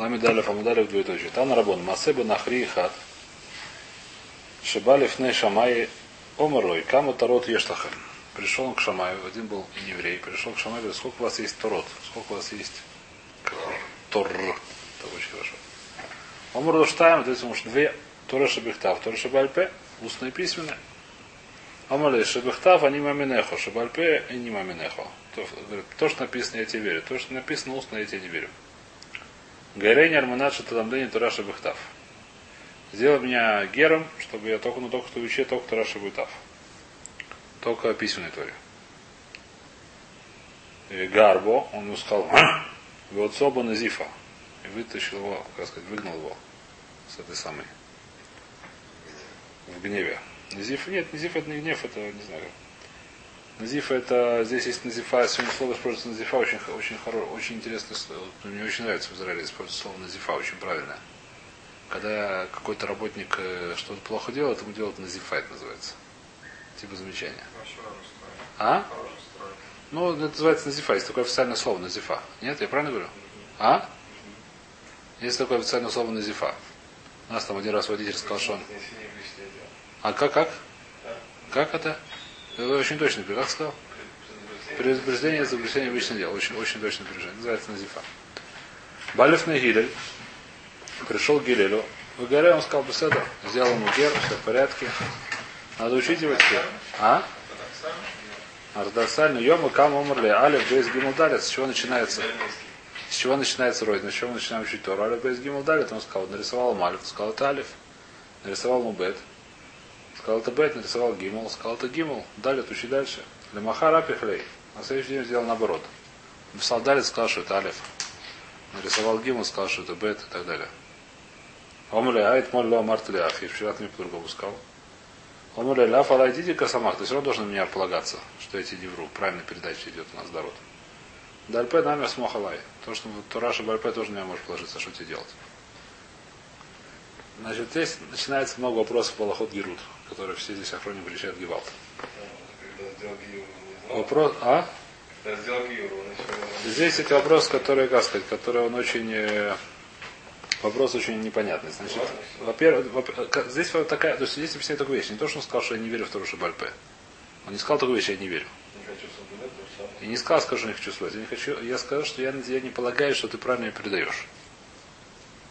Ламидалев Амудалев двоеточие. Тан Рабон. Масеба Нахри Хат. Шибалев не Шамай Омарлой. Каму Тарот Ештахем. Пришел он к Шамаю, один был еврей, пришел к Шамаю, говорит, сколько у вас есть Торот, сколько у вас есть Тор. Это очень хорошо. Омар Доштаем, то есть, может, две Тора Шабихтав, Тора Шабальпе, устные письменные. Амалей Шабихтав, они маминехо, Шабальпе и не маминехо. То, что написано, я тебе верю. То, что написано устно, я тебе не верю. Гарейни Арманадши Тадамдени Тураша Бехтав. Сделай меня гером, чтобы я только, ну только что учил, только Тураша Бехтав. Только письменной торе. Гарбо, он ему сказал, вот соба Назифа. И вытащил его, как сказать, выгнал его с этой самой. В гневе. Назиф, нет, Назиф это не гнев, это не знаю. Назифа это, здесь есть Назифа, сегодня слово используется Назифа, очень, очень хорошее, очень интересное слово. Мне очень нравится в Израиле использовать слово Назифа, очень правильно. Когда какой-то работник э, что-то плохо делает, ему делают Назифа, это называется. Типа замечания. А? Ну, это называется Назифа, есть такое официальное слово Назифа. Нет, я правильно говорю? А? Есть такое официальное слово Назифа. У нас там один раз водитель сказал, что он... А как, как? Как это? Это очень точно, как сказал? Предупреждение за запрещение обычное дело. Очень, очень точно предупреждение. Называется Назифа. Балев на Гилель. Пришел к Гилелю. В горе он сказал, беседа. Сделал ему гер, все в порядке. Надо учить его теперь. А? Ардасаль, Йома, Кам, Умерли, Алиф, Бейс, Гимл, Далит. С чего начинается? С чего начинается рой? На чем мы начинаем учить Тору? Алиф, Бейс, Гимл, Далит. Он сказал, нарисовал ему Алиф, сказал, это Алиф. Нарисовал ему Бет. Сказал, Бет, нарисовал Гимл. Сказал, это Гимл. Далит, учи дальше. Лемаха, Рапихлей. На следующий день сделал наоборот. Написал Далит, сказал, что это Алиф. Нарисовал Гимл, сказал, что это Бет и так далее. Омрли, айт моль ло мартли афи. Вчера ты мне по-другому сказал. Омрли, ля фала идите касамах. Ты все равно должен на меня полагаться, что тебе не вру. Правильная передача идет у нас дород. Дальпе нами смохалай. То, что Тураша Бальпе тоже на меня может положиться, что тебе делать. Значит, здесь начинается много вопросов по Лохот Герут, которые все здесь охроне величают Гевалт. Вопрос, а? Здесь эти вопросы, которые, как сказать, которые он очень э, Вопрос очень непонятный. Значит, во-первых, здесь вот такая, то есть здесь объясняет такую вещь. Не то, что он сказал, что я не верю в Тору Бальпе. Он не сказал такую вещь, я не верю. И не сказал, скажу, не хочу слушать. Я, не хочу, я сказал, что я тебя не полагаю, что ты правильно передаешь.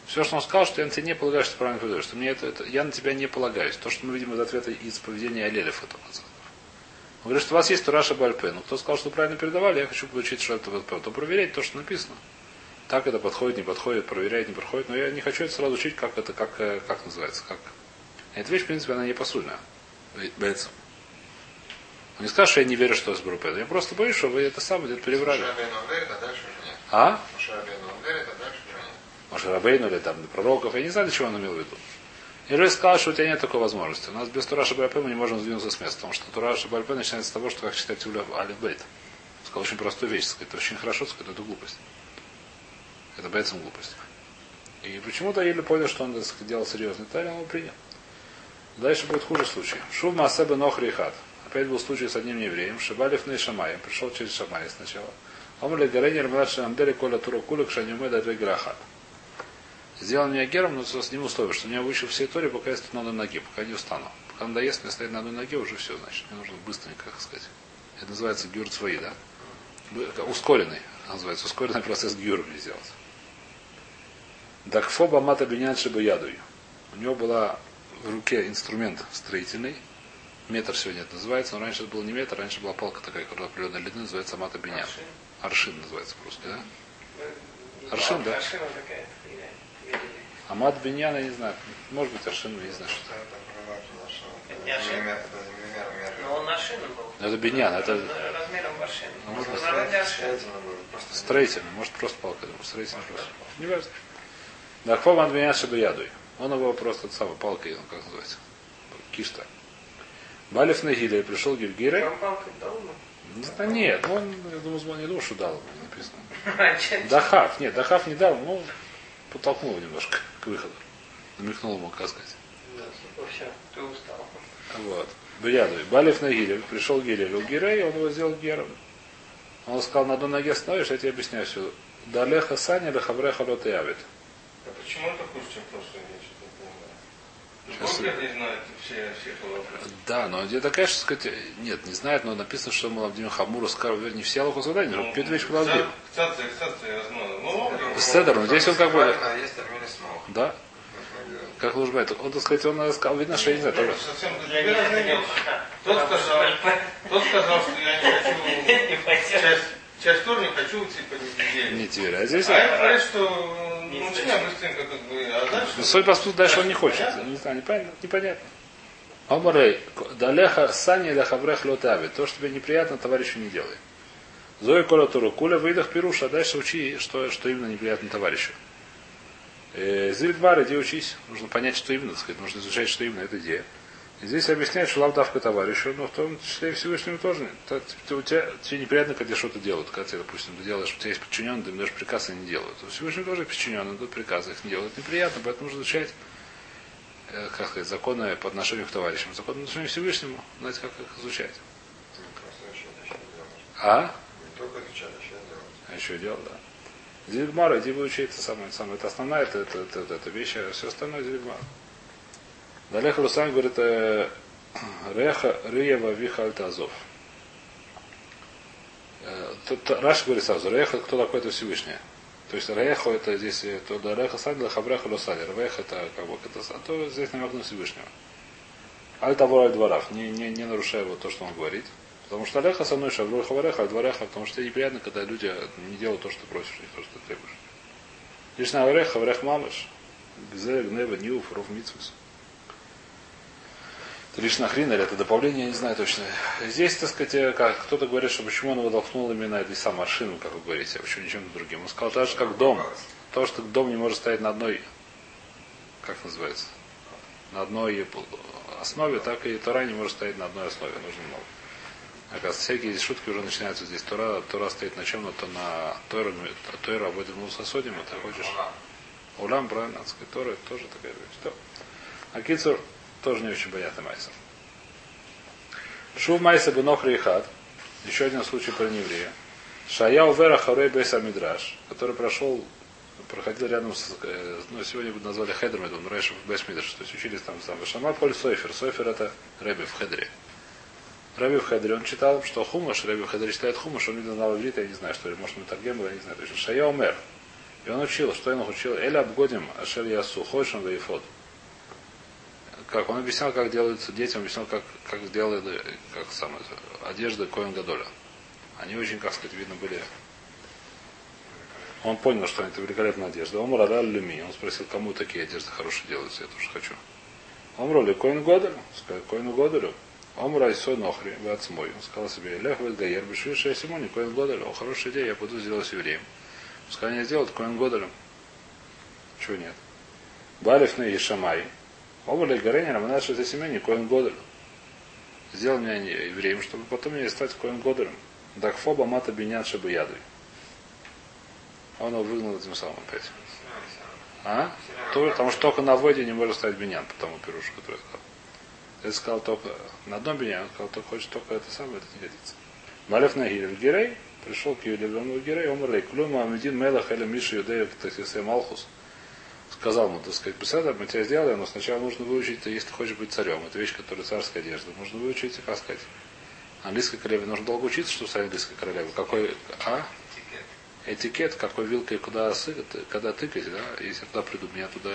Все, что он сказал, что я на тебя не полагаю, что ты правильно передаешь. Что мне это, это, я на тебя не полагаюсь. То, что мы видим из ответа из поведения Алелев, это Он говорит, что у вас есть Тураша Бальпе. Ну, кто сказал, что правильно передавали, я хочу получить, что это Бальпе. То проверять то, что написано. Так это подходит, не подходит, проверяет, не проходит. Но я не хочу это сразу учить, как это, как, э, как называется. Как... Эта вещь, в принципе, она не посульная. Он не скажет, что я не верю, что это Брупед. Я просто боюсь, что вы это самое где-то перебрали. А? Машарабейну или там пророков. Я не знаю, для чего он имел в виду. И Рой сказал, что у тебя нет такой возможности. У нас без Тураша Бальпе мы не можем сдвинуться с места. Потому что Тураша Бальпе начинается с того, что как читать Алиф Бейт. Сказал очень простую вещь. Сказать, это очень хорошо, сказать, это глупость. Это бейцем глупость. И почему-то еле понял, что он сказать, делал серьезный тарь, он принял. Дальше будет хуже случай. Шув Масеба Нохри Хат. Опять был случай с одним евреем. Шибалев на Шамай. Пришел через Шамай сначала. Омли Гаренер Младший Амдели Коля Тура Кулик Шанюмеда Грахат. Сделал меня гером, но с ним условие, что меня выучил все истории, пока я стою на одной ноге, пока не устану. Пока надоест мне стоять на одной ноге, уже все, значит. Мне нужно быстренько, как сказать. Это называется гюр свои, да? Ускоренный. Называется ускоренный процесс гюра мне сделать. Дакфоба мата биньян ядуй. У него была в руке инструмент строительный. Метр сегодня это называется, но раньше это был не метр, раньше была палка такая, которая определенной длины, называется мата биньян. Аршин называется по-русски, да? Аршин, да? Амат биньян, я не знаю. Может быть аршин, я не знаю, что Но он аршин был. Это биньян, это... Размером аршин. Ну, может, строительный, может просто палка, строительный просто. Не важно. Дахфом Адвинян Шабиядуй. Он его просто самый палкой, ну, как называется. Кишта. Балев на Гиле пришел Гильгире. Да нет, он, я думаю, не думал, что дал написано. Дахав, нет, Дахав не дал, но подтолкнул немножко к выходу. Намекнул ему, как сказать. Ты устал. Вот. Биядуй. Балев на Гиле. Пришел Гилель у Гирей, он его сделал гером. Он сказал, на одной ноге остановишь, я тебе объясняю все. Далеха Саня Лехавреха Лот Явит. А почему это хуже, чем прошлый? Сейчас- знает все, все. Да, но где-то, конечно, сказать, нет, не знает, но написано, что Малавдим Хамуру сказал, вернее, не все Аллаху задания, но Петр вещь Малавдим. Кстати, кстати, я знаю. Ну, Седер, но здесь он как бы, да, как лужбает. Он, так сказать, он сказал, видно, что я не знаю, тоже. Тот сказал, тот сказал, что я не хочу часть, тоже не хочу типа неделю. Не теперь, а здесь... А я говорю, что Не ну, начинаем быстренько как бы, а дальше... Ну, Соль посту дальше он не хочет. Не знаю, непонятно. непонятно. Омарей, далеха сани или хаврех лотави. То, что тебе неприятно, товарищу не делай. Зои кола туру куля выдох пируша, а дальше учи, что, что именно неприятно товарищу. Э, Зильдбар, иди учись. Нужно понять, что именно, так сказать. Нужно изучать, что именно это идея. И здесь объясняет, что лавдавка товарищу, но в том числе и Всевышнему тоже. То- ты- у тебя, тебе неприятно, когда что-то делают. Когда ты, допустим, ты делаешь, у тебя есть подчиненные, ты им даешь приказ, они не делают. У Всевышнему тоже подчиненные, дают приказы, их не делают. Это неприятно, поэтому нужно изучать э, как сказать, законы по отношению к товарищам. Законы по отношению к Всевышнему, знаете, как их изучать. А? Только а еще делать. А еще дело, да. Зильгмар, иди выучи это самое, самое. Это основная это, это, это, это, это вещь, а все остальное Зильгмар. Далее Русам говорит, э, Реха Риева Виха Альтазов. Э, тут Раш говорит сразу, Реха, кто такой это Всевышний? То есть Рехо это здесь, э, то да Реха Садла Хабреха Лосали. Рех это как бы это, то здесь намек на Всевышнего. Аль того аль дворав, не, не, не нарушая вот то, что он говорит. Потому что Алеха со мной шаврой хавареха, двореха, потому что неприятно, когда люди не делают то, что просишь, не то, что требуешь. Лишь на орех, хаврех мамыш. Гзе, гнева, ниуф, ров, митсвус. Это лишь нахрин, или это добавление, я не знаю точно. Здесь, так сказать, э, как кто-то говорит, что почему он толкнул именно этой самой машину, как вы говорите, а почему ничем другим. Он сказал, так же, как дом. То, что дом не может стоять на одной, как называется, на одной основе, так и Тора не может стоять на одной основе. Нужно много. Оказывается, всякие здесь шутки уже начинаются здесь. Тора, Тора стоит на чем? На то на Тойра, Тойра работает ну сосудим, а ты хочешь. Улам, правильно, сказать, Тора это тоже такая вещь. То. А Кицур тоже не очень понятный Майса. Шув Майса Бенохри и Хат. Еще один случай про нееврея. Шая Увера Харей Бейса Мидраш, который прошел, проходил рядом с, э, ну, сегодня бы назвали Хедром, это Рэш Бейс Мидраш, то есть учились там сам. Шама Поль Сойфер. Сойфер это Рэби в Хедре. Раби в Хедре, он читал, что Хумаш, Раби в Хедре читает Хумаш, он видно знал иврит, я не знаю, что ли, может, мы Таргем, я не знаю, точно. Шая Умер. И он учил, что он учил? Эля обгодим Ашер Ясу, Хойшем Вейфод. Как он объяснял, как делаются дети, он объяснял, как, как делают, как самое, одежды Коэн Гадоля. Они очень, как сказать, видно были. Он понял, что это великолепная одежда. Он радал люми. Он спросил, кому такие одежды хорошие делаются, я тоже хочу. Он роли Коэн Гадолю. Сказал, Коэн Омра Исо Нохри, мой. Он сказал себе, Лех Вельгаер, Бешвиша Симони, Коэн Годаль. О, хорошая идея, я буду сделать евреем. Пускай они сделают Коэн Годалем. Чего нет? Балев на Ешамай. Омра Гарени, Раманаша за Семени, Коэн Годаль. Сделал меня евреем, чтобы потом мне стать Коэн Годалем. Дахфоба Мата Бенян Шабаядой. А он его выгнал этим самым опять. А? То, потому что только на воде не может стать бенян, потому пируш, который я Я сказал только на одном бенян, он сказал, только хочешь только это самое, это не годится. Малев Нагирев Гирей, пришел к Юлевану Гирей, Омрлей, Клюма Амедин Мелах Эля Миша Юдеев Тахисе Малхус. Сказал ему, так сказать, Беседа, мы тебя сделали, но сначала нужно выучить, если ты хочешь быть царем. Это вещь, которая царская одежда. Нужно выучить, как сказать. Английской королеве нужно долго учиться, чтобы стать английской королевой. Какой, а? этикет, какой вилкой куда, сы- когда тыкать, да, если я туда приду, меня туда,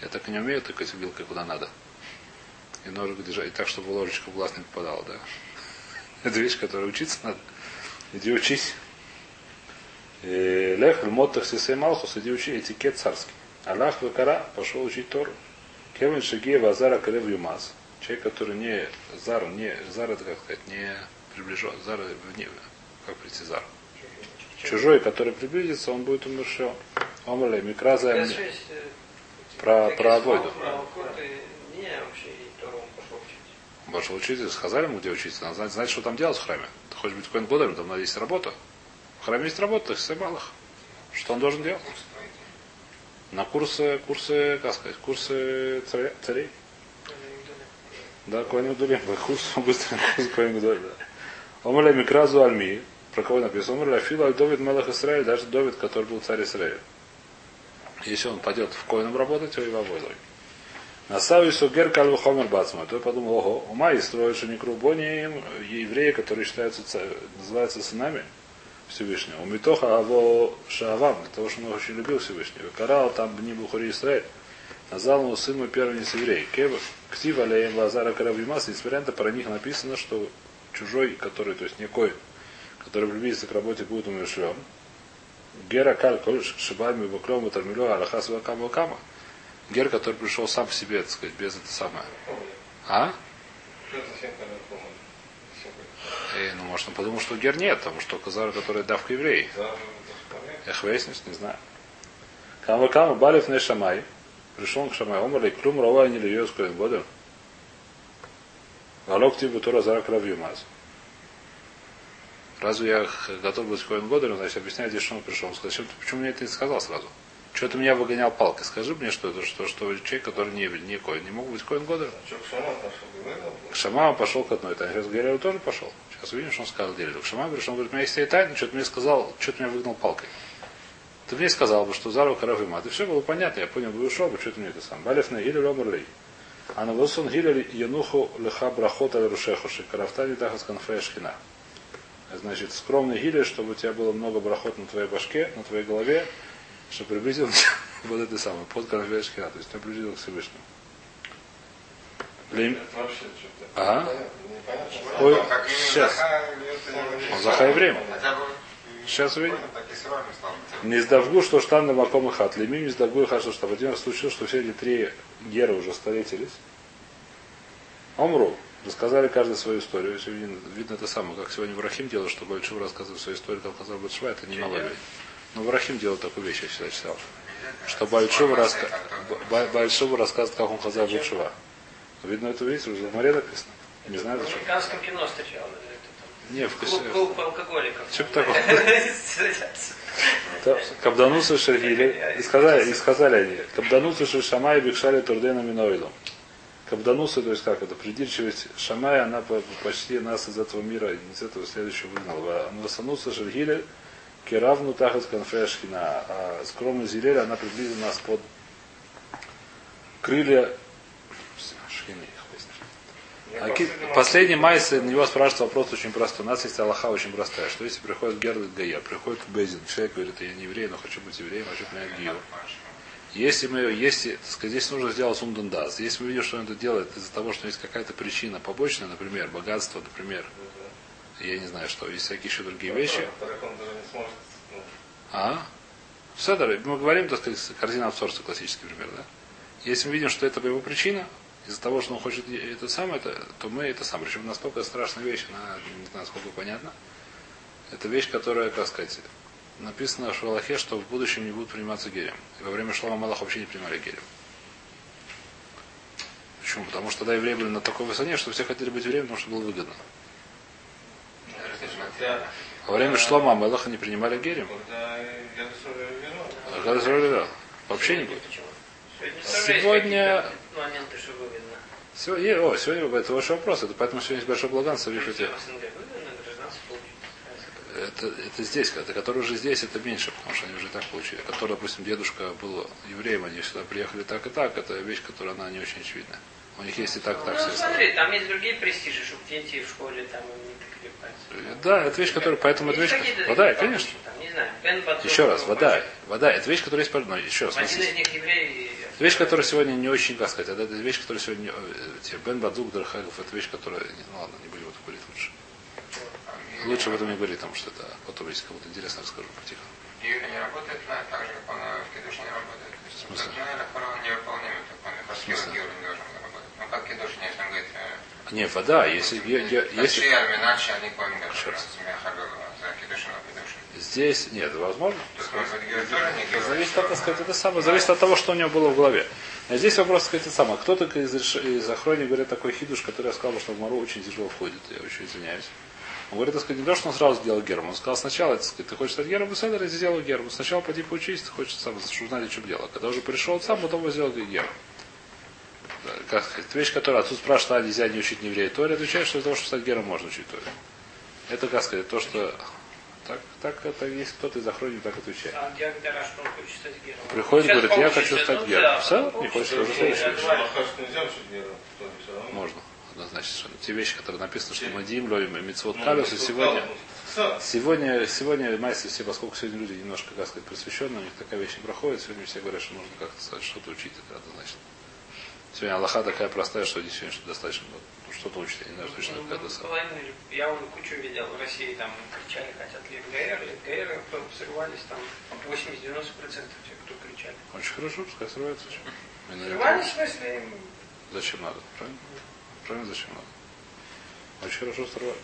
я так и не умею тыкать вилкой куда надо. И ножик держать, и так, чтобы ложечка в глаз не попадала, да. Это вещь, которой учиться надо. Иди учись. Э, Лех, Мотах, Сисей Малхус, иди учи этикет царский. Аллах Вакара пошел учить Тору. Кевин Шагия Вазара Карев Юмаз. Человек, который не зар, не зар это как сказать, не приближен, зар вне, как прийти зар. Чужой, который приблизится, он будет умершен. Омрле, микраза э, про, про Авойду. про Авойду. Не, вообще, и Тору он пошел Пошел учиться, сказали ему, где учиться. Надо знать, знать, что там делать в храме. Ты хочешь быть коин годом, там надо есть работа. В храме есть работа, все малых. Что он должен делать? На курсы, курсы, как сказать, курсы царя- царей. Да, Коэн Гдулим. Курс быстро курс Коэн Гдулим, да. Омаля Микразу Альми. Про кого написано? Омаля Фила Довид Мелах Исраиль, даже Довид, который был царь Израиля. Если он пойдет в коином работать, то и в обоих. На Савису Гер Кальву Хомер Бацма. То я подумал, ого, ума и строят Шаникру Бони евреи, которые считаются, называются сынами Всевышнего. У Митоха Аво Шаавам, того, что он очень любил Всевышнего. Карал там Бни Бухури Исраэль. Назвал ему сын мой первенец еврей. Ктив Алеем Лазара Каравимас, несмотря на про них написано, что чужой, который, то есть не коин, который приблизится к работе, будет умершлен. Гера Каль Коль Шибами Баклем Тармилю Аллахас Вакама Вакама. Гер, который пришел сам по себе, так сказать, без это самое. А? И, ну, может, он подумал, что гер нет, потому что Казар, который давка еврей. Эх, выяснишь, не знаю. Кама Кама Балев не Шамай. Пришел он к Шамай. Омар и Клюм Рова не Льёс Коэн Бодер. Галок Тибу Тура Зара Кравьюмаз. Разве я готов быть Коэн Бодером, значит, объясняет, здесь, что он пришел. Он сказал, «Зачем ты- почему мне это не сказал сразу? Что ты меня выгонял палкой? Скажи мне, что это, что, что человек, который не, не Коэн, не мог быть Коэн Годером. А к Шамаму пошел к одной тайне. Сейчас Гереру тоже пошел. Сейчас увидим, что он сказал Гереру. К Шамаму пришел, он говорит, у меня есть свои тайны, что ты мне сказал, что ты меня выгнал палкой. Ты мне сказал бы, что Зару Карав и мат. И все было понятно, я понял бы, ушел бы, что ты мне это сам. Балев на Гилель Омрлей. А на Вилсон Гилель Януху Леха Брахот Аль Рушехуши. Карафтани Тахас Канфея Шхина. Значит, скромный Гилель, чтобы у тебя было много брахот на твоей башке, на твоей голове, чтобы приблизил вот это самое, под Канфея Шхина. То есть ты приблизил к Всевышнему. Лем-. Ага. Ой, сейчас. Он Заха евреем. Хотя бы Сейчас увидим. так и с вами стало. Не сдавгу, что штан на маком и хат. Леми не сдавгу и хат, что штаб. Один раз случилось, что все эти три геры уже встретились. Омру. Рассказали каждый свою историю. Если Видно, видно это самое, как сегодня Врахим делал, что Большой рассказывает свою историю, как сказал Бальшва, это не новая Но Врахим делал такую вещь, я всегда читал. Что Большого раска... Ба- Большого рассказывает, как он сказал Большова. Видно, это видите, уже в море написано. Не знаю, В зачем. американском кино встречал. Не, в Клуб, клуб алкоголиков. Что такое? Да, Кабданусы Шергили. И сказали, и сказали они. Кабданусы Шамай Бикшали Турдена Миноиду. Кабданусы, то есть как это, придирчивость Шамая, она по- почти нас из этого мира, из этого следующего выгнала. Насануса Шергили Керавну Тахас Конфешкина. А скромный Зилель, она приблизила нас под крылья Шхины. А ки- Последний майс, на него спрашивает вопрос очень простой. У нас есть Аллаха очень простая. Что если приходит Герл Гая, приходит Безин, человек говорит, я не еврей, но хочу быть евреем, хочу принять Гию. Если мы, если, так сказать, здесь нужно сделать сумдандас. Если мы видим, что он это делает из-за того, что есть какая-то причина побочная, например, богатство, например, я не знаю что, есть всякие еще другие вещи. Ну, А? Седор, мы говорим, так сказать, корзина абсорса, классический пример, да? Если мы видим, что это его причина, из-за того, что он хочет это самое, это, то мы это самое. Причем настолько страшная вещь, она не знаю, сколько понятно. Это вещь, которая, как сказать, написано в Швалахе, что в будущем не будут приниматься гелем. И во время Шлама Малах вообще не принимали гелем. Почему? Потому что тогда евреи были на такой высоте, что все хотели быть евреями, потому что было выгодно. Во время Шлама Малаха не принимали А да, вообще не будет. Сегодня- Сегодня... о, сегодня это большой вопрос. Это поэтому сегодня есть большой благан, получить. Это, это здесь, это которые уже здесь, это меньше, потому что они уже так получили. Который, допустим, дедушка был евреем, они сюда приехали так и так, это вещь, которая она не очень очевидна. У них есть и так, и так Ну, все. смотри, там есть другие престижи, чтобы дети в школе там не. Да, это вещь, которая, поэтому это вещь, какие-то вода, конечно. Не Еще раз, вода, вода, это вещь, которая есть, но еще раз, у нас Один есть- из них еврей. это вещь, которая сегодня не очень, как сказать, это, вещь, которая сегодня, э, Бен Бадук, Дархагов, это вещь, которая, не- ну ладно, не будем это говорить лучше. Лучше об этом не говорить, потому что это потом, если кому-то интересно, расскажу потихо. Юрий не работает на, так же, как он э, в Кидуш не работает. Есть, смысле? ну, не выполняет, так он, скиллу Георгий не должен работать. Ну, как говорит, э, Не, вода, если, я, я- если, иначе они. Здесь нет, возможно. Зависит от, сказать, это самое, зависит от того, что у него было в голове. А здесь вопрос, сказать, это самое. Кто-то из, из охрони говорит такой хидуш, который я сказал, что в Мару очень тяжело входит. Я очень извиняюсь. Он говорит, так сказать, не то, что он сразу сделал герм. Он сказал сначала, так сказать, ты хочешь стать гером, Седер, я сделал герм. Сначала поди поучись, ты хочешь сам чтобы узнать, в чем дело. Когда уже пришел сам, потом сделал герм. Как сказать, вещь, которая отцу спрашивает, а нельзя не учить не еврея Торе, отвечает, что для того, чтобы стать гером, можно учить Торе. Это, как сказать, то, что Так, так это есть кто-то из охранников так отвечает. А где Гдара, что он хочет стать гером? Приходит, Сейчас говорит, я хочу стать ну гером. да, Все, не хочешь, уже и все равно. Можно. Однозначно совершенно. Те вещи, которые написаны, что Мадим, Лоим, Мицвод Ну, Калюс, и сегодня, сегодня, сегодня майсы все, поскольку сегодня люди немножко, как сказать, просвещенные, у них такая вещь не проходит, сегодня все говорят, что нужно как-то что-то учить, это однозначно. Сегодня Аллаха такая простая, что действительно что достаточно ну, что-то учить, я не знаю, точно Ну, это самое. половину или- Я вон кучу видел в России, там кричали, хотят ЛГР, ЛГР, кто срывались, там 80-90% тех, кто кричали. Очень хорошо, пускай на Срывались, в смысле, им Зачем надо? Правильно? Правильно, зачем надо? Очень хорошо срывают.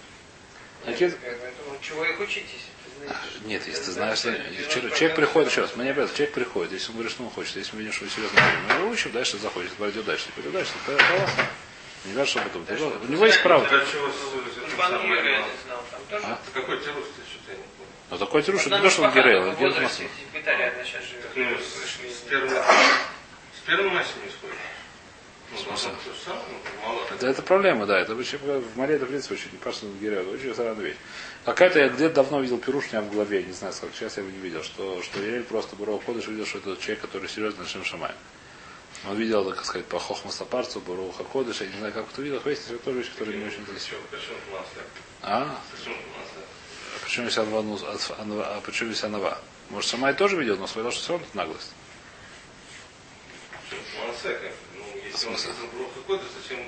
Какие- Поэтому чего их ты знаешь? Нет, если ты знаешь, человек, 90% человек приходит, еще раз, мы не обязаны, человек приходит, если он говорит, что он хочет, если мы видим, что вы серьезно мы его учим, дальше заходит, пойдет дальше, пойдет дальше, это классно. Не важно, что потом. У него есть право. А? Какой террор ты что-то я не понял. Но такой тируш, это Одна не то, что он герей, он живет. Ну, с первым, с мало. Да это проблема, да. Это вообще в море это, в принципе, очень не пашный герой. Это очень странная вещь. Какая-то я где-то давно видел пируш у меня в голове, не знаю, сколько сейчас я его не видел, что, что Ирель просто Буров Ходыш видел, что это человек, который серьезно нашим шамаем. Он видел, так сказать, по Хохмасапарцу, Буру Хакодыш, я не знаю, как кто видел, выяснилось, это тоже вещь, которая не очень масса? А? Почему? А если Анва, ну, а- а почему если Анва? Может, Шамай тоже видел, но сказал, что все равно наглость. Почему Брух какой-то, зачем,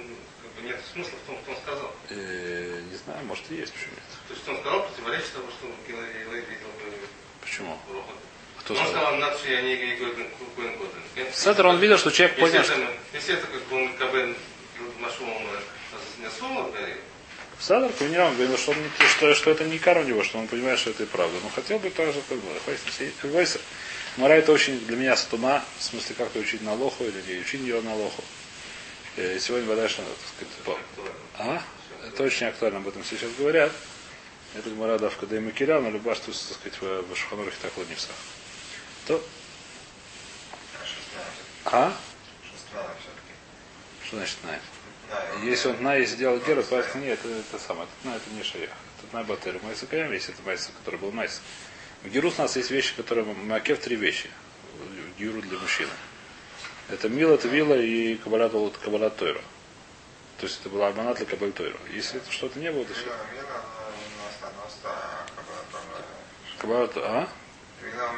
как бы нет смысла в том, что он сказал. Э, не знаю, может и есть, почему нет. То есть, он сказал, противоречит тому, что Гиларий видел бы Почему? Бруха. Кто он сказал? надо, что я не Гойден Годен. Сеттер, он видел, что человек понял, что... если это как бы он КБ Машумом не слово говорил, что, он не- что, что это не кара у него, что он понимает, что это и правда. Но хотел бы так же, как бы. Мара это очень для меня сатума, в смысле как-то учить на лоху или не учить ее на лоху. Э, Сегодня вода, что надо, так сказать, по- А? Это очень актуально, об этом сейчас говорят. Это Гмара давка да и Макиря, но любая, что, так сказать, в, в Шуханурахе так лоднився. То, а? Что значит? Да, Если он на если делал геру, то нет, это, это самое. Это, на, это не шаях. Это на батер. Майса каям, если это майса, который был майс. В Герус у нас есть вещи, которые... Макев три вещи. В Геру для мужчины. Это мила, твила и кабалят, кабалат тойра. То есть это была абонат для кабаль тойра. Если это что-то не было, то все. Вила. Кабалат, а? Вила,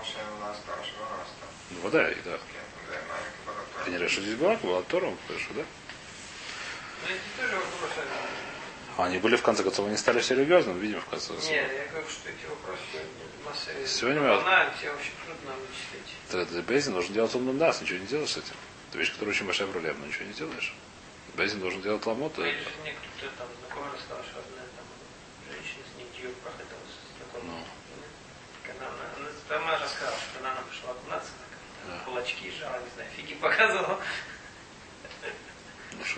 Ошен, Наста. Ну, вода, и да. Ты не решил, что здесь была кабалат тойра, хорошо, да? Ну, это тоже вопросы. Они были в конце концов, они стали серьезным, видимо, в конце концов. Нет, я говорю, что эти вопросы масса. Сегодня мы- Она, все очень трудно вычислить. Ты Безин должен делать умным нас, ничего не делаешь с этим. Это вещь, которая очень большая проблема, ничего не делаешь. Безин должен делать ламот. Ну, или же мне кто-то там знакомый рассказал, что одна там женщина с ним дью проходила с знакомым. Ну. Когда она, она сама рассказала, что когда она пошла окунаться, так, Да. кулачки жала, не знаю, фиги показывала.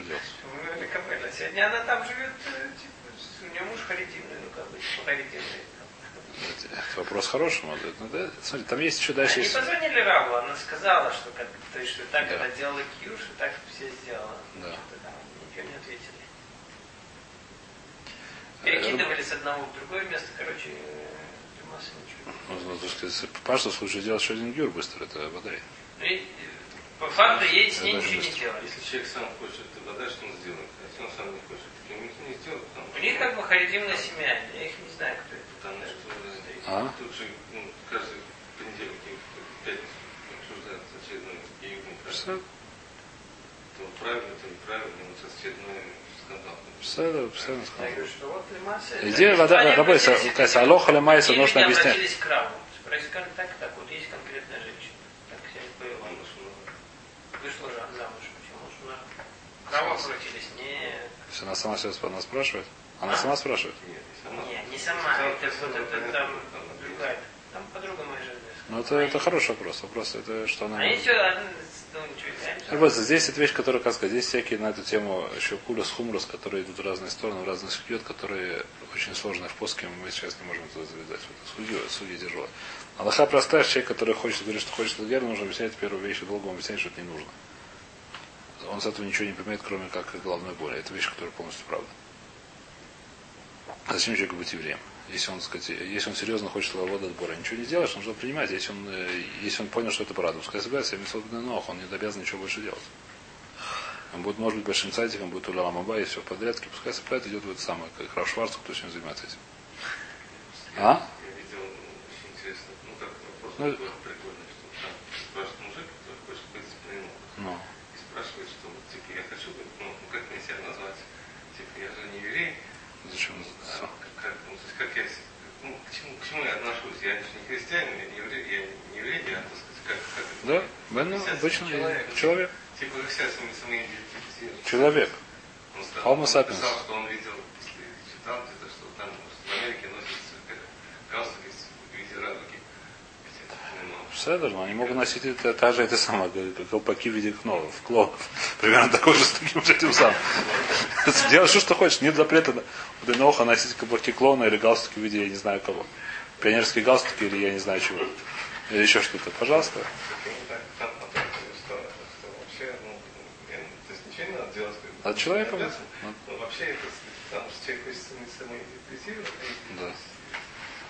Ну что делать? Капель, а сегодня она там живет, э, типа, у нее муж харитимный, ну как бы, типа, харитимный. Это, вопрос хороший, может быть. Ну, да, смотри, там есть еще дальше. Они Есть... позвонили Раву, она сказала, что, как, то есть, что так Да. она делала Кьюш, и так все сделала. Да. Там, ничего не ответили. Э, Перекидывали с одного в другое место, короче, э, масса ничего. Ну, ну, так сказать, пашту лучше делать еще один гюр быстро, это вода. По факту ей с ней ничего не делали. если человек сам хочет вода, что он сделает? А если он сам не хочет, ему никто не сделает. Потому, У них как бы харитимная семья, я их не знаю, кто это. потому что А? тут же ну, каждый понедельник и пятницу обсуждается очередной июнь. Все, То правильно, то неправильно, вот очередной вот Лемаса... Идея вода, работает, кажется, алоха лемайса нужно объяснять. Спросили, так, так, вот есть конкретная женщина. Так себя повела. Он нашел. Вышла же замуж. Почему? Что она... К Раву обратились. Не, Если она сама сейчас она спрашивает. Она сама спрашивает. Нет, не сама. не, не сама. Это вот это понятно, там другая. Там подруга моя жена. Ну, это, это хороший вопрос. Вопрос, это что она... Они все, Вот здесь это вещь, которая, как сказать, здесь всякие на эту тему еще кулюс, хумрус, которые идут в разные стороны, в разные судьет, которые очень сложные в поске, мы сейчас не можем это завязать. Вот, судьи тяжело. Аллаха простая, человек, который хочет говорить, что хочет лагер, нужно объяснять первую вещь, и долго объяснять, что это не нужно. Он с этого ничего не понимает, кроме как головной боли. Это вещь, которая полностью правда. Зачем человеку быть евреем? если он, сказать, если он серьезно хочет лавода отбора, ничего не делаешь, нужно принимать. Если он, э, если он понял, что это правда, пускай собирается, я ног, он не обязан ничего больше делать. Он будет, может быть, большим сайтиком, будет у Аба, и все подряд, пускай собирает, идет в это самое, как Раф Шварц, кто сегодня занимается этим. А? Я видел очень интересно, ну как Ну, такой прикольный, что там спрашивает мужик, который хочет быть дисциплинирован. Ну. И спрашивает, что вот, типа, я хочу быть, ну, ну, как мне себя назвать? Типа, я же не еврей, Зачем? а как, как, ну, то есть, как я, с- ну, к чему, к чему я отношусь? Я же не христианин, я не еврей, я не еврей, я, так сказать, как, как это? Да, Бен, обычно человек. человек. Типа, как себя сами, самоидентифицируют. Человек. Homo sapiens. написал, что он видел, если читал где-то, что там в Америке в виде радуги. Седер, но они могут носить это, та же это самое, колпаки в виде кнолов, клонов. Примерно такой же с таким же этим самым. Делай что, что хочешь. Нет запрета у Деноха носить колпаки клона или галстуки в виде, я не знаю кого. Пионерские галстуки или я не знаю чего. Или еще что-то. Пожалуйста. как они так там потратили, что, что вообще, ну, я- то есть ничего не надо делать. как бы, От человека, не обязан. ну. Но вообще это, потому что человек хочет сам- самоидентифицироваться, Да.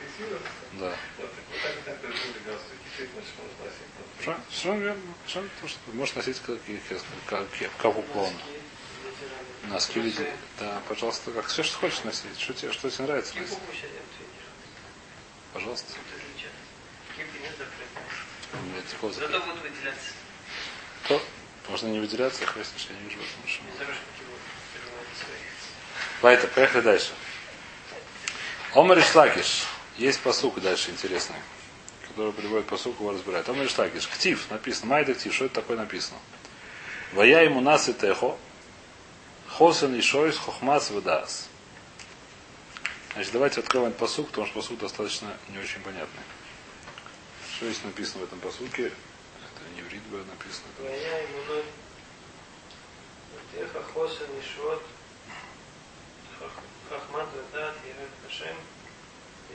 идентифицироваться. Да. Вот так вот так и так галстуки, носить. Что? Совершенно верно. Совершенно то, что можешь носить как, как, как, как у клона. Носки в виде. Да, пожалуйста, как все, что хочешь носить. Что тебе, что тебе нравится носить? Пожалуйста. Нет запрета. Такого Зато запрета. будут выделяться. Кто? Можно не выделяться, я я не вижу в этом ничего. Поехали дальше. Омар Ишлакиш. Есть посук дальше интересный, который приводит посук, его разбирает. Омар Ишлакиш. Ктив написано. Майда ктив. Что это такое написано? Вая ему нас и техо. Хосен и шойс хохмас выдас. Значит, давайте откроем посук, потому что посук достаточно не очень понятный. Что здесь написано в этом посуке? Не в Ридбе написано.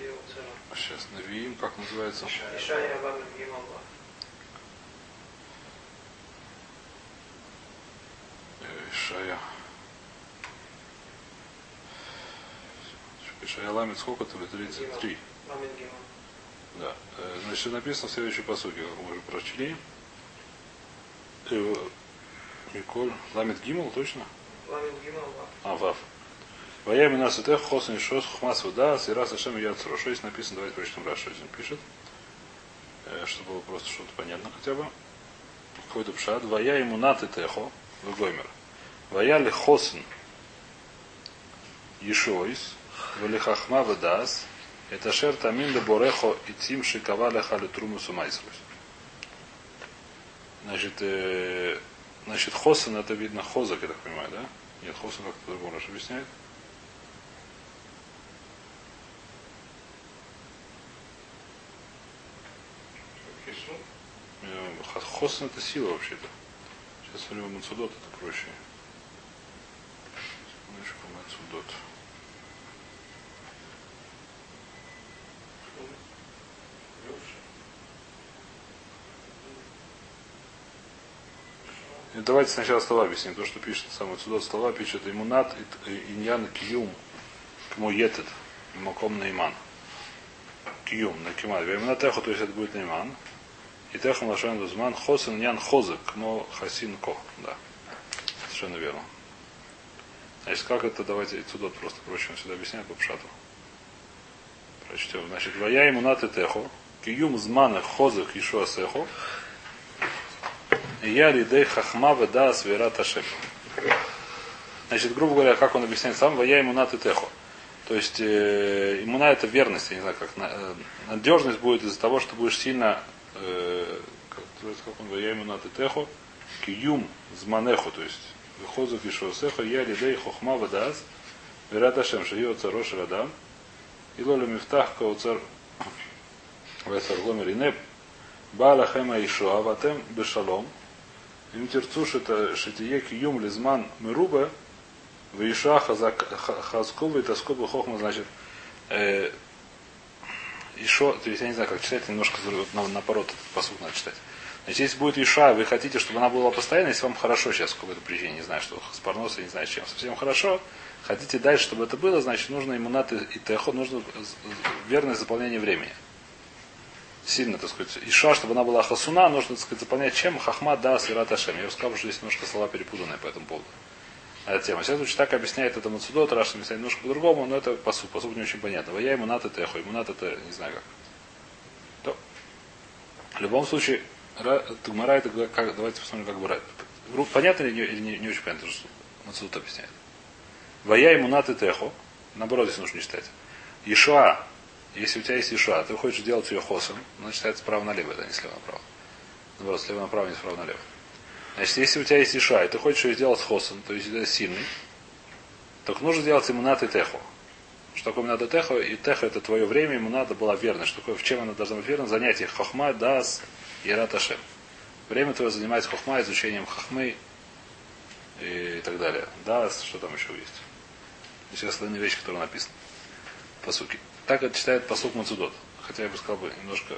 Уцара. Сейчас, Навиим, как называется? Ишая Абам Гималба. Э, Ишая. Ишая Ламит сколько то 33. Мамин Гимал. Да. Э, Значит, написано в следующей посуке, как мы уже прочли. Миколь. Ламит Гимл, точно? Мамин Гималба. А, Вав. Вая имена сутех, хосен шос, хухмас вода, сира сашем я цро. Что здесь написано? Давайте прочтем раз, что здесь пишет. Э, Чтобы было просто что-то понятно хотя бы. Какой-то пшат. Вая ему наты техо, вегоймер. Вая ли хосен ешойс, вали хахма ведас, это шер тамин де борехо и тим шикава леха труму сумайсрус. Значит, э, значит, хосен это видно хозак, я так понимаю, да? Нет, хосен как-то по-другому объясняет. Хишу. Х- Хосен это сила вообще-то. Сейчас смотрю, Мацудот это проще. Секундочку, Мацудот. Давайте сначала слова объясним. То, что пишет самый Цудот слова, пишет имунат иньян киюм кому етет маком наиман. Киюм на кимат. Имена теху, то есть это будет наиман. И теху лашон дузман хосен иньян хозек, кмо хасин ко. Да. Совершенно верно. Значит, как это, давайте Цудот просто проще сюда объясняет по пшату. Прочтем. Значит, вая имунат и теху. Киюм змана хозек ишуа сеху. Я лидей хахма веда свера ташем. Значит, грубо говоря, как он объясняет сам, я иммунат и техо. То есть э, иммуна это верность, я не знаю, как на- э, надежность будет из-за того, что будешь сильно э, как, как он я иммунат и техо, киюм зманеху, то есть выхозу кишосехо, я лидей хохма ведас, вера ташем, шиё царош радам, и лолю мифтах кауцар весар гомер инеп, Баала хема ишуа ватем бешалом. Им терцу шитие киюм лизман мируба в Ишуа хазкова и тоскоба хохма, значит, э, Ишо, то есть я не знаю, как читать, немножко на, наоборот этот посуд надо читать. Значит, если будет Иша, вы хотите, чтобы она была постоянной, если вам хорошо сейчас по какой-то причине, не знаю, что с парносом, не знаю, чем, совсем хорошо, Хотите дальше, чтобы это было, значит, нужно иммунат и техо, нужно верное заполнение времени. Сильно, так сказать. Иша, чтобы она была хасуна, нужно, так сказать, заполнять чем? Хахма, да, сират ашем. Я сказал, что здесь немножко слова перепутанные по этому поводу. Эта тема. Сейчас так объясняет это Мацудот, Раш объясняет немножко по-другому, но это по сути, по сути не очень понятно. Я ему над это эхо, ему над это не знаю как. То. В любом случае, Тумара это как, давайте посмотрим, как брать. Понятно или не, или не, не очень понятно, что Мацудот объясняет. Вая ему над это эхо, наоборот, здесь нужно читать. Ишуа, если у тебя есть Ишуа, ты хочешь делать ее хосом, она читается справа налево, это не слева направо. Наоборот, слева направо, не справа налево. Значит, если у тебя есть Иша, и ты хочешь ее сделать хосом, то есть это сильный, то нужно сделать ему над и техо. Что такое надо техо? И техо это твое время, ему надо была верна. Что такое, в чем она должна быть верна? Занятие хохма, дас и раташем. Время твое занимается хохма, изучением хохмы и так далее. Дас, что там еще есть? Сейчас остальные вещи, которые написаны. По сути. Так это читает посук Мацудот. Хотя я бы сказал бы, немножко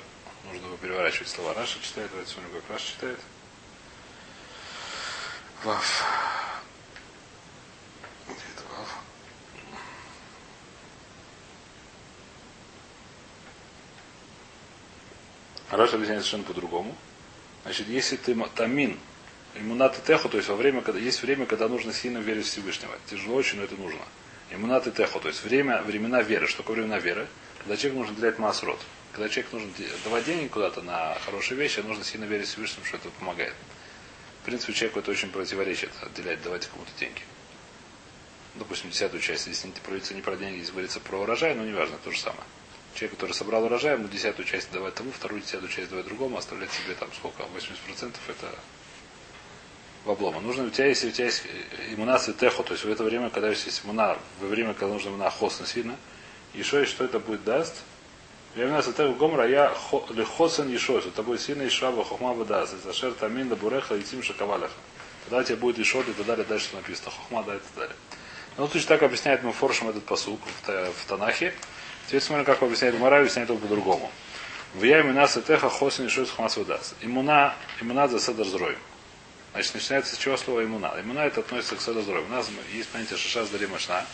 нужно бы переворачивать слова. Раша читает, давайте смотрим, как Раша читает. Вав. Где это Вав? Раша объясняет совершенно по-другому. Значит, если ты тамин, иммунат и техо, то есть во время, когда есть время, когда нужно сильно верить в Всевышнего. Тяжело очень, но это нужно. Иммунат и техо, то есть время, времена веры. Что такое времена веры? Когда человек нужно делать масрот. Когда человек нужно давать деньги куда-то на хорошие вещи, нужно сильно верить в Всевышнему, что это помогает принципе, человеку это очень противоречит, отделять, давайте кому-то деньги. Допустим, десятую часть, если не говорится не про деньги, здесь говорится про урожай, но неважно, то же самое. Человек, который собрал урожай, ему десятую часть давать тому, вторую десятую часть давать другому, оставлять себе там сколько, 80% это в облома. Нужно у тебя, если у тебя есть иммунация техо, то есть в это время, когда есть иммуна, во время, когда нужно иммуна хосна сильно, и что, это будет даст, Времена Сатех Гомра я лихосен ешос. Это будет сильный шаба хохма бадас. Это шер тамин да буреха и тим шакавалеха. Тогда тебе будет ешот и так далее. Дальше написано. Хохма да и так далее. Ну, тут так объясняет мы форшем этот посук в, в Танахе. Теперь смотрим, как объясняет Мара, объясняет его по-другому. В я имена Сатеха хосен ешос хохма бадас. Имуна, имуна за седер зроем. Значит, начинается с чего слово имуна. Имуна это относится к седер зроем. У нас есть понятие шишас дали машна.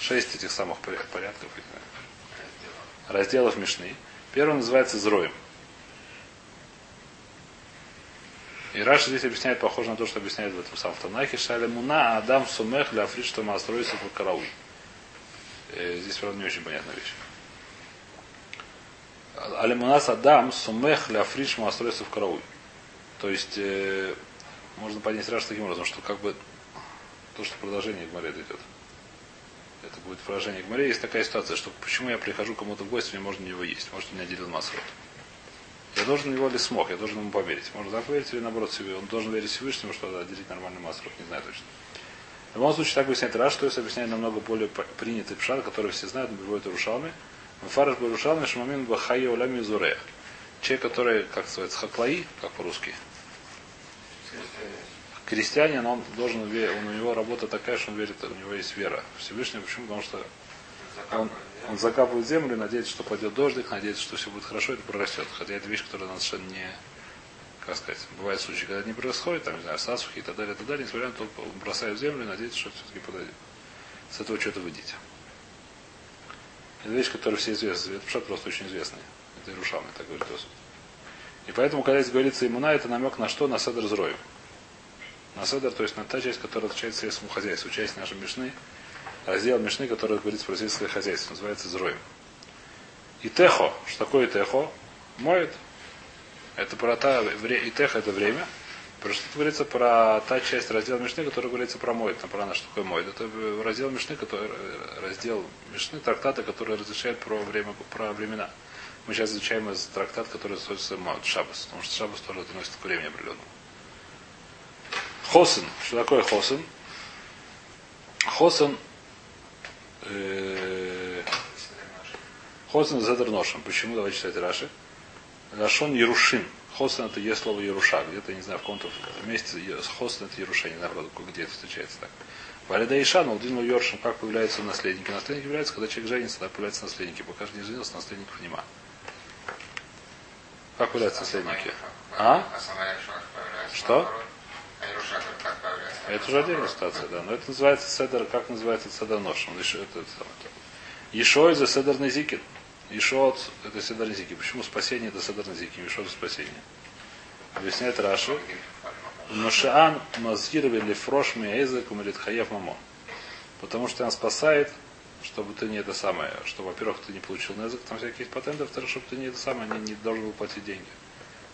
Шесть этих самых порядков разделов Мишны. Первый называется Зроем. И Раша здесь объясняет, похоже на то, что объясняет в этом самом Танахе, Шаля Муна, Адам Сумех, для Африт, что Маастроится по карауи. Э, здесь, правда, не очень понятная вещь. Алимунас Адам Сумех Африт, Маастроится в карауи. То есть, э, можно понять Раша таким образом, что как бы то, что продолжение Гмарет идет это будет выражение Гмаре, есть такая ситуация, что почему я прихожу кому-то в гости, мне можно него есть. Может, он меня делил масрот. Я должен на него ли смог, я должен ему поверить. Можно так поверить или наоборот себе. Он должен верить Всевышнему, что отделить нормальный масрот, не знаю точно. В любом случае, так объясняет Раш, что есть объясняет намного более принятый пшар, который все знают, он приводит Рушалми. Фараш Барушалми Шамамин Бахайя Улями Зурея. Человек, который, как называется, хаклаи, как по-русски, крестьянин, он должен он, у него работа такая, что он верит, у него есть вера Всевышнего. Почему? Потому что он, он закапывает землю, надеется, что пойдет дождик, надеется, что все будет хорошо, это прорастет. Хотя это вещь, которая совершенно не, как сказать, бывают случаи, когда не происходит, там, не знаю, сасухи и так далее, и так далее, несмотря на то, он бросает в землю и надеется, что все-таки подойдет. С этого что-то выйдите. Это вещь, которая все известны. Это просто очень известный. Это Ирушам, так говорит Тосут. И поэтому, когда здесь говорится иммуна, это намек на что? На седр зроем. На седер, то есть на та часть, которая отличается сельскому хозяйству. Часть нашей Мишны, раздел Мишны, который говорит про сельское хозяйство, называется Зроем. И техо, что такое техо? Моет. Это про та, и техо это время. Про что говорится про та часть раздела Мишны, которая говорится про моет, там про наш что такое моет. Это раздел Мишны, который, раздел Мишны, трактата, который разрешает про время, про времена. Мы сейчас изучаем из трактат, который называется Маут Шабас, потому что Шабас тоже относится к времени определенному. Хосен. Что такое хосен? Хосен э, Хосен Зедер Ношем. Почему? Давайте читать Раши. Лашон Ярушин. Хосен это есть слово Яруша. Где-то, не знаю, в каком-то месте Хосен это Яруша. Не знаю, где это встречается так. Валида Иша, Налдин Йоршин, как появляются наследники? Наследники появляются, когда человек женится, тогда появляются наследники. Пока же не женился, наследников нема. Как появляются наследники? А? Что? Это уже отдельная ситуация, да. Но это называется седер, как называется седернош? Он еще это, это, это. Ешой за седер Незикин. Ешот это седер Незикин. Почему спасение это седер Незикин? Ешот это спасение. Объясняет Раши. Ношиан мазгировали лифрош миэзек умерит хаев мамон. Потому что он спасает, чтобы ты не это самое, что, во-первых, ты не получил незак, там всякие патенты, во-вторых, чтобы ты не это самое, не, не должен был платить деньги.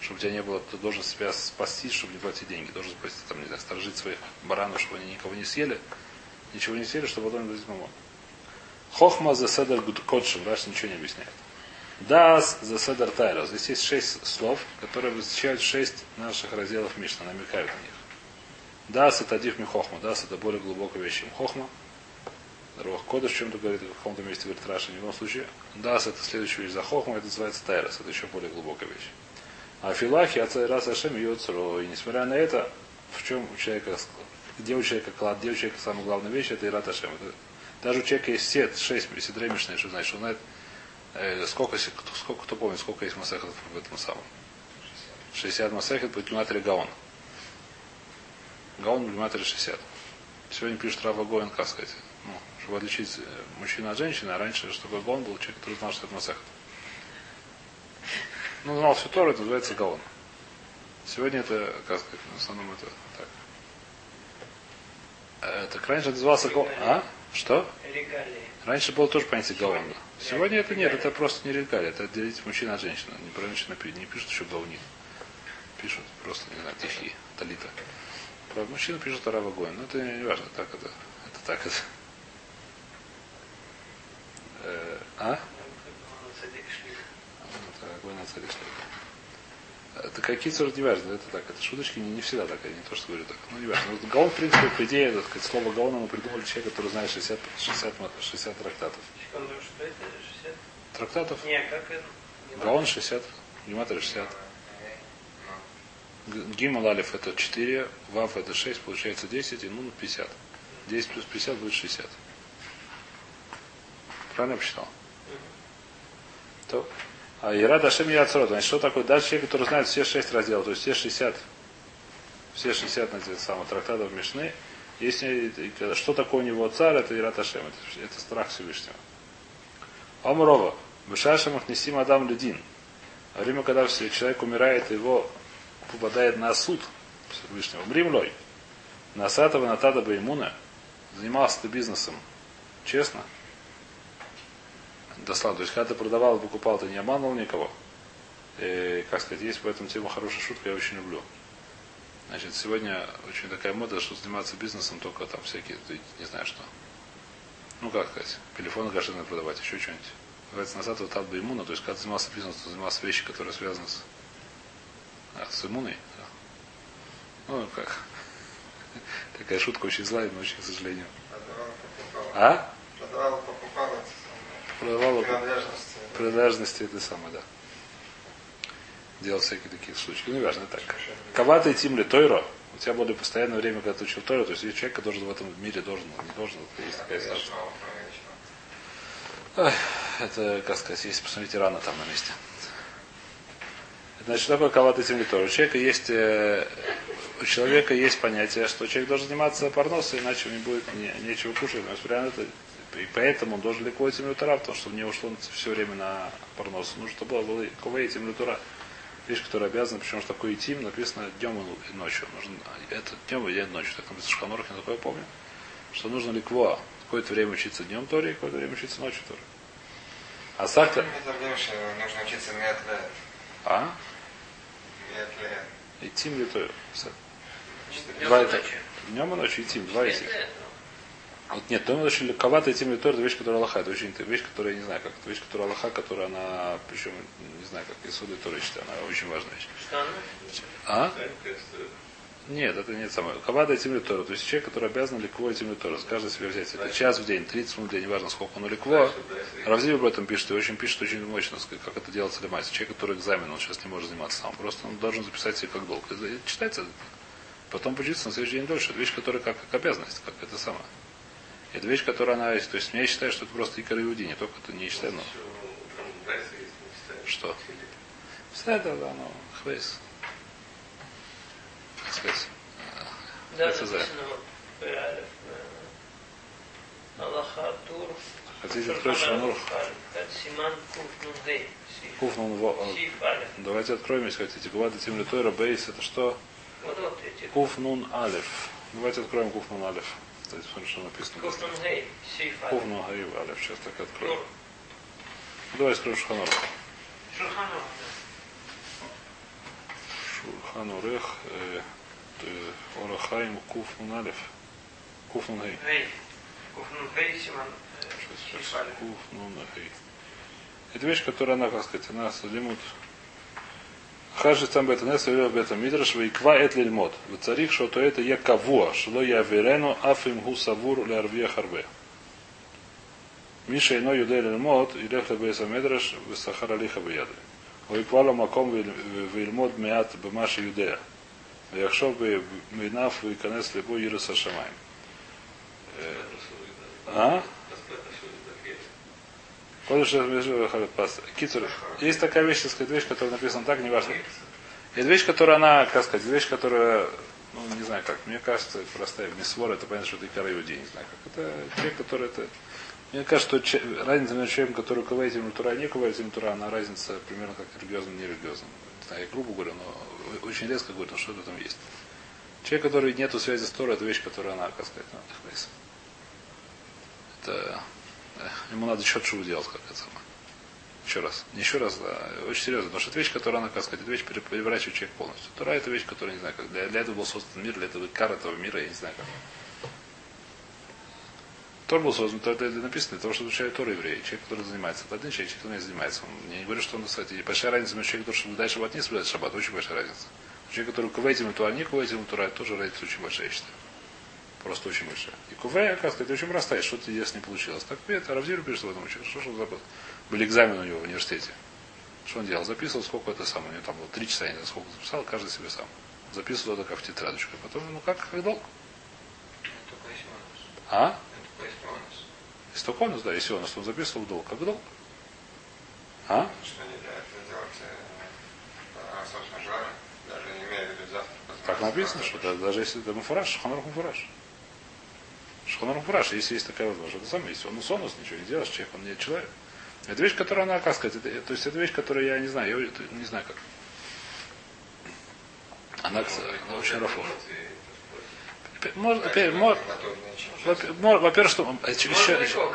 Чтобы у тебя не было, ты должен себя спасти, чтобы не платить деньги. Должен спасти, там, не знаю, сторожить своих баранов, чтобы они никого не съели, ничего не съели, чтобы потом не дать мамон. Хохма за седер кодшим, Раш ничего не объясняет. Дас за седер тайра. Здесь есть шесть слов, которые встречают шесть наших разделов Мишна, намекают на них. Дас это див хохма. Дас это более глубокая вещь, чем хохма. Руах Кодыш чем-то говорит, в каком-то месте говорит Раша. В любом случае, Дас это следующая вещь за хохма, это называется тайрас. Это еще более глубокая вещь. А филахи от раз Ашем. И несмотря на это, в чем у человека, где у человека клад, где у человека самая главная вещь, это Ират Ашем. Даже у человека есть сет, шесть, Сидре Мишны, что значит, он знает, э, сколько, сколько, кто помнит, сколько есть масахат в этом самом. 60 масахат по гематрии Гаон. Гаон в гематрии 60. Сегодня пишет Рава Гоин, как сказать, ну, чтобы отличить э, мужчину от женщины, а раньше, чтобы Гаон был человек, который знал, что это масахат. Ну, знал всю Тору, это называется Гаон. Сегодня это, как сказать, в основном это так. Э, так раньше назывался Гаон. А? Что? Регалии. Раньше было тоже понятие Гаон. Сегодня это нет, это просто не регалия, это отделить мужчина от женщины. Не про женщину не пишут еще гаунит. Пишут просто, не знаю, тихие, талита. Про мужчину пишут арава Гоин. Но это не важно, так это. Это так это. Э, а? Это от какие то не важно, это так, это шуточки не, не всегда так, не то, что говорю так. Ну, не важно. Вот Гаон, в принципе, по идее, так сказать, слово Гаон мы придумали человек, который знает 60, 60, 60 трактатов. Секунду, что это? 60? Трактатов? Не, как это? Гаон 60, Гематрия 60. Гимал Алиф это 4, Вав это 6, получается 10, и Нун 50. 10 плюс 50 будет 60. Правильно я посчитал? То. А Ира Дашем Яцрот. Значит, что такое? Даже человек, который знает все 6 разделов, то есть все 60, все 60 на самых трактатов Мишны, если, что такое у него царь, это Ира Дашем, это, это страх Всевышнего. Амрова. Бешашамах несим Адам Людин. Во время, когда человек умирает, его попадает на суд Всевышнего. Мримлой. Насатова Натада Баймуна занимался ты бизнесом честно. Дослал. То есть, когда ты продавал и покупал, ты не обманывал никого. И, как сказать, есть по этому тему хорошая шутка, я очень люблю. Значит, сегодня очень такая мода, что заниматься бизнесом только там всякие, не знаю что. Ну, как сказать, телефоны гашины продавать, еще что-нибудь. Называется назад вот от иммуна, то есть когда ты занимался бизнесом, ты занимался вещи, которые связаны с, а, с иммуной. Да. Ну, как. Такая шутка очень злая, но очень, к сожалению. А? Продавала принадлежности. принадлежности это самое, да. Делал всякие такие штучки. Ну, важно так. Кавата и Тимли Тойро. У тебя было постоянное время, когда ты учил Тойро, то есть человек должен в этом мире должен, не должен, есть такая ситуация. Это, как сказать, если посмотрите рано там на месте. Значит, что такое кавата темлитор? У человека есть э, у человека есть понятие, что человек должен заниматься парносом, иначе него будет не, нечего кушать. Несмотря на это, и поэтому он должен ликовать темлютора, потому что у него ушло все время на парнос. Нужно, чтобы было ковей темлютора. Вещь, которая обязана, причем что такое идти, написано днем и ночью. Нужно, это днем и день ночью. Так написано в Шханорах, я такое помню. Что нужно ликво какое-то время учиться днем Торе, какое-то время учиться ночью Торе. А сахта... Нужно учиться метле. Мне то. Днем Два и это. ночью. Днем и ночью идти. Два из них. Вот нет, то очень легковато идти мне то, это вещь, которая Аллаха. Это очень это вещь, которая, я не знаю, как это вещь, которая Аллаха, которая она, причем, не знаю, как Исуды Торы считаю, она очень важная вещь. Что она? А? Нет, это не самое. Кавада и Тимли То есть человек, который обязан ликво и Тимли Тору. Каждый себе взять. Это час в день, 30 минут в день, неважно сколько он ликво. Равзив об этом пишет, и очень пишет очень мощно, как это делается для мать. Человек, который экзамен, он сейчас не может заниматься сам. Просто он должен записать себе как долг. Читается. Потом поучиться на следующий день дольше. Это вещь, которая как, как обязанность, как это самое. Это вещь, которая она есть. То есть я считаю, что это просто икор иуди, не только это не считаю, но. Что? Все это, да, ну, хвейс. Как сказать? Да, э, Аллаха Тур. Хотите открыть Шанур? Симан Куф Нун Гей. Сиф. Куф нун во- Сиф Алеф. Давайте откроем, если хотите. Гвада Тим Литойра Бейс, это что? Вот вот эти. Куф нун алиф. Давайте откроем Куф нун алиф. Кстати, смотрим, что написано. Куф Нун Гей. Сиф Куф Алеф. нун гаив алиф. Сейчас так откроем. Давай откроем Шуханур. Шульханов. Шуханурех. Орахаим Куф нун алиф. Куф нун гей. Гей. Куф Нун Гей. Симан. э, Сейчас, Сиф сейчас. Алеф. Куф нун гей. Это вещь, которая она, как сказать, она лимут. Хажи там бета нес вел бета мидраш вейква эт лильмот. В царих, что то это я кавуа, шло я верену, афим гу савур лярвия харбе. Миша ино юде лильмот, и лех лебейса медраш, висахара лиха бияды. ויקבע מקום וילמוד מעט במה שיודע. ויחשוב בעיניו וייכנס לבו ירס השמיים. А? Кодыш Халипас. Кицур. Есть такая вещь, так сказать, вещь, которая написана так, неважно. Это вещь, которая она, как сказать, вещь, которая, ну, не знаю как, мне кажется, простая, не свор, это понятно, что это икара иудей, не знаю как. Это человек, который это... мне кажется, что разница между человеком, который кувает им тура и не кувает им тура, она разница примерно как религиозным и нерелигиозным. Не знаю, я грубо говорю, но очень резко говорю, что в этом есть. Человек, который нету связи с Торой, это вещь, которая она, как сказать, ну, это э, ему надо счет шоу делать, как это самое. Еще раз. Не еще раз, а очень серьезно. Потому что это вещь, которая, она, как сказать, это вещь пере- переворачивает человек полностью. Тура это вещь, которая, не знаю, как для, для этого был создан мир, для этого кар этого мира, я не знаю как. Тор был создан, то это написано для того, чтобы изучать Тор евреи. Человек, который занимается. Это один человек, человек, который не занимается. Он- Я не говорю, что он, кстати, большая разница между человеком, который соблюдает шаббат, не соблюдает шаббат, очень большая разница. Человек, который кувейтим тура, не кувейтим тура, это тоже разница очень большая, я считаю. Просто очень большая. И куве, как сказать, очень простая, что-то здесь не получилось. Так это Равзир пишет в этом учил. Что ж он забыл? Были экзамены у него в университете. Что он делал? Записывал, сколько это самое. У него там было три часа, я не знаю, сколько записал, каждый себе сам. Записывал это как в тетрадочку. А потом, ну как, как долг? А? Это если у нас. Он, да, если он, он записывал долг. Как долг? А? Что. Как написано, что да, даже если это муфураж, шханар муфураж. Шханар муфураж, если есть такая возможность. Это самое, если он сонус, ничего не делаешь, человек, он не человек. Это вещь, которая она, как сказать, это, то есть это вещь, которую я не знаю, я не знаю как. Она, она очень рафов. Может, опять, может, Готовленные чаши. во- мо- во-первых, что э, что,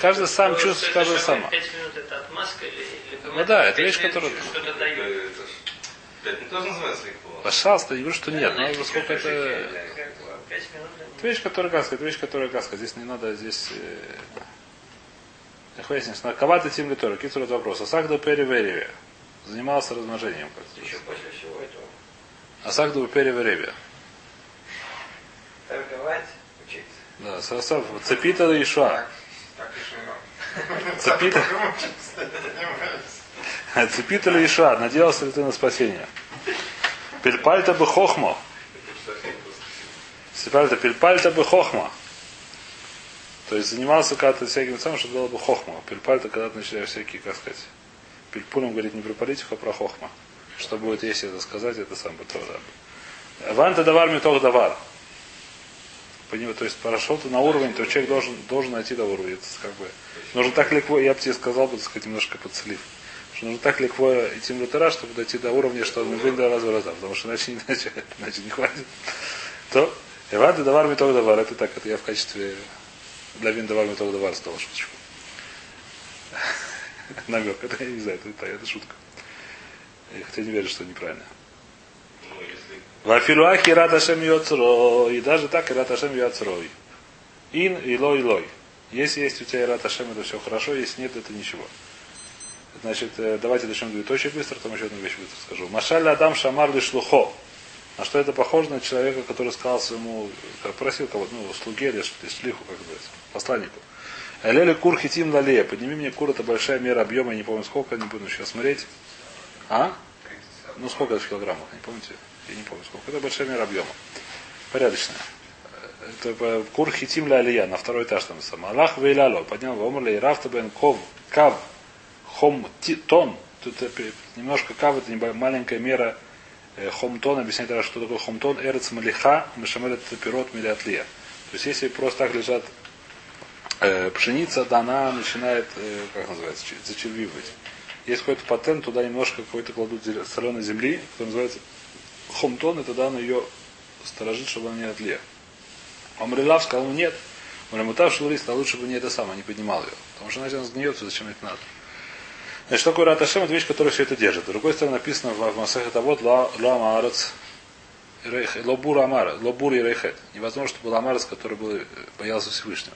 каждый сам чувствует. Каждый сам Ну да, это вещь, которая- тоже пожалуйста, я говорю, что нет, но насколько как это... Это вещь, которая гаска, это вещь, которая гаска. Здесь не надо, здесь... Э... Как выяснилось, на кавата тим литора, кицур это вопрос. Асахда перевереве. Занимался размножением. Как Еще после всего этого. Асахда перевереве. Торговать, учиться. Да, сасав, цепита и шва. Так, так и живем. Цепита, цепита ли Иша, надеялся ли ты на спасение? Пельпальта бы хохма. Пельпальта, пельпальта бы хохма. То есть занимался когда-то всяким самым, что было бы хохма. Пельпальта, когда ты начинаешь всякие, как сказать, пельпулем говорит не про политику, а про хохма. Что будет, если это сказать, это сам бы тоже. Ванта давар метох давар. Понимаю, то есть прошел ты на уровень, то человек должен, должен найти до уровня. Это как бы, нужно так легко, я бы тебе сказал, бы, так сказать, немножко подцелив. Что нужно так легко идти в лютера, чтобы дойти до уровня, что мы будем до раза раза, потому что иначе, иначе, иначе не хватит. То, Эвады давар меток давар, это так, это я в качестве для вин давар меток давар стал шуточку. Намек, это я не знаю, это, это, это шутка. Я хотя не верю, что неправильно. Вафилуахи рад Ашем Йоцрой. И даже так и рад Ашем Йоцрой. Ин и лой лой. Если есть у тебя рад Ашем, это все хорошо. Если нет, это ничего. Значит, э, давайте говорить очень быстро, потом еще одну вещь быстро скажу. Машаль Адам Шамар Лишлухо. На что это похоже на человека, который сказал своему, как просил кого-то, ну, слуге или шлиху, как говорится, посланнику. Элели кур хитим лалея. Подними мне кур, это большая мера объема, я не помню сколько, не буду сейчас смотреть. А? Ну сколько это в килограммах, не помните? Я не помню сколько. Это большая мера объема. Порядочная. Это кур хитим ля алия, на второй этаж там сам. Аллах вейляло, поднял в омрле и рафта бен ков, кав, хом, ти, тон. Тут немножко кав, это маленькая мера Э, Хомтон объясняет, раз, что такое хомтон. Эрец малиха, мешамелет пирот милиатлия. То есть если просто так лежат э, пшеница, да она начинает, э, как называется, че- зачервивать. Есть какой-то патент, туда немножко какой-то кладут соленой земли, который называется хомтон, и тогда он ее сторожит, чтобы она не отлия. Амрилав сказал, ну нет. Мрамутав шелурист, а лучше бы не это самое, не поднимал ее. Потому что иначе она сгниется, зачем это надо. Значит, что такое Раташем? Это вещь, которая все это держит. С другой стороны, написано в Масахе Тавод Ла Амарец Лобур Амар, Лобур и Рейхет. Невозможно, чтобы был Амарец, который был, э, боялся Всевышнего.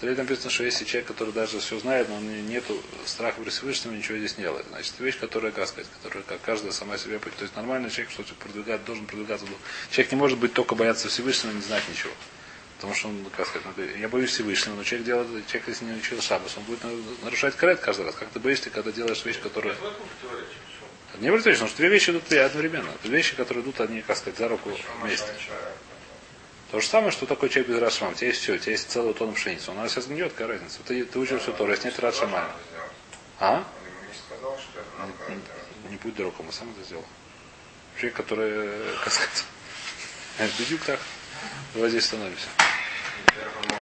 Стоит написано, что если человек, который даже все знает, но он нету страха перед Всевышним, ничего здесь не делает. Значит, вещь, которая, как сказать, которая как каждая сама себе понимает. То есть нормальный человек, что продвигать, должен продвигаться. Человек не может быть только бояться Всевышнего и не знать ничего. Потому что он, как сказать, я боюсь Всевышнего, но человек делает, человек, если не учил шабас, он будет на- нарушать карет каждый раз. Как ты боишься, когда делаешь вещь, которая... Не противоречит, потому что две вещи идут одновременно. Это вещи, которые идут, они, как сказать, за руку вместе. То же самое, что такое человек без Рашмам. У тебя есть все, у тебя есть целый тонн пшеницы. Он сейчас гниет, какая разница. Ты, ты учил все Тору, если нет Рашмама. А? Не. Не будь дураком, я сам это сделал. Человек, который, э, как сказать, бедюк так. Давай здесь становимся.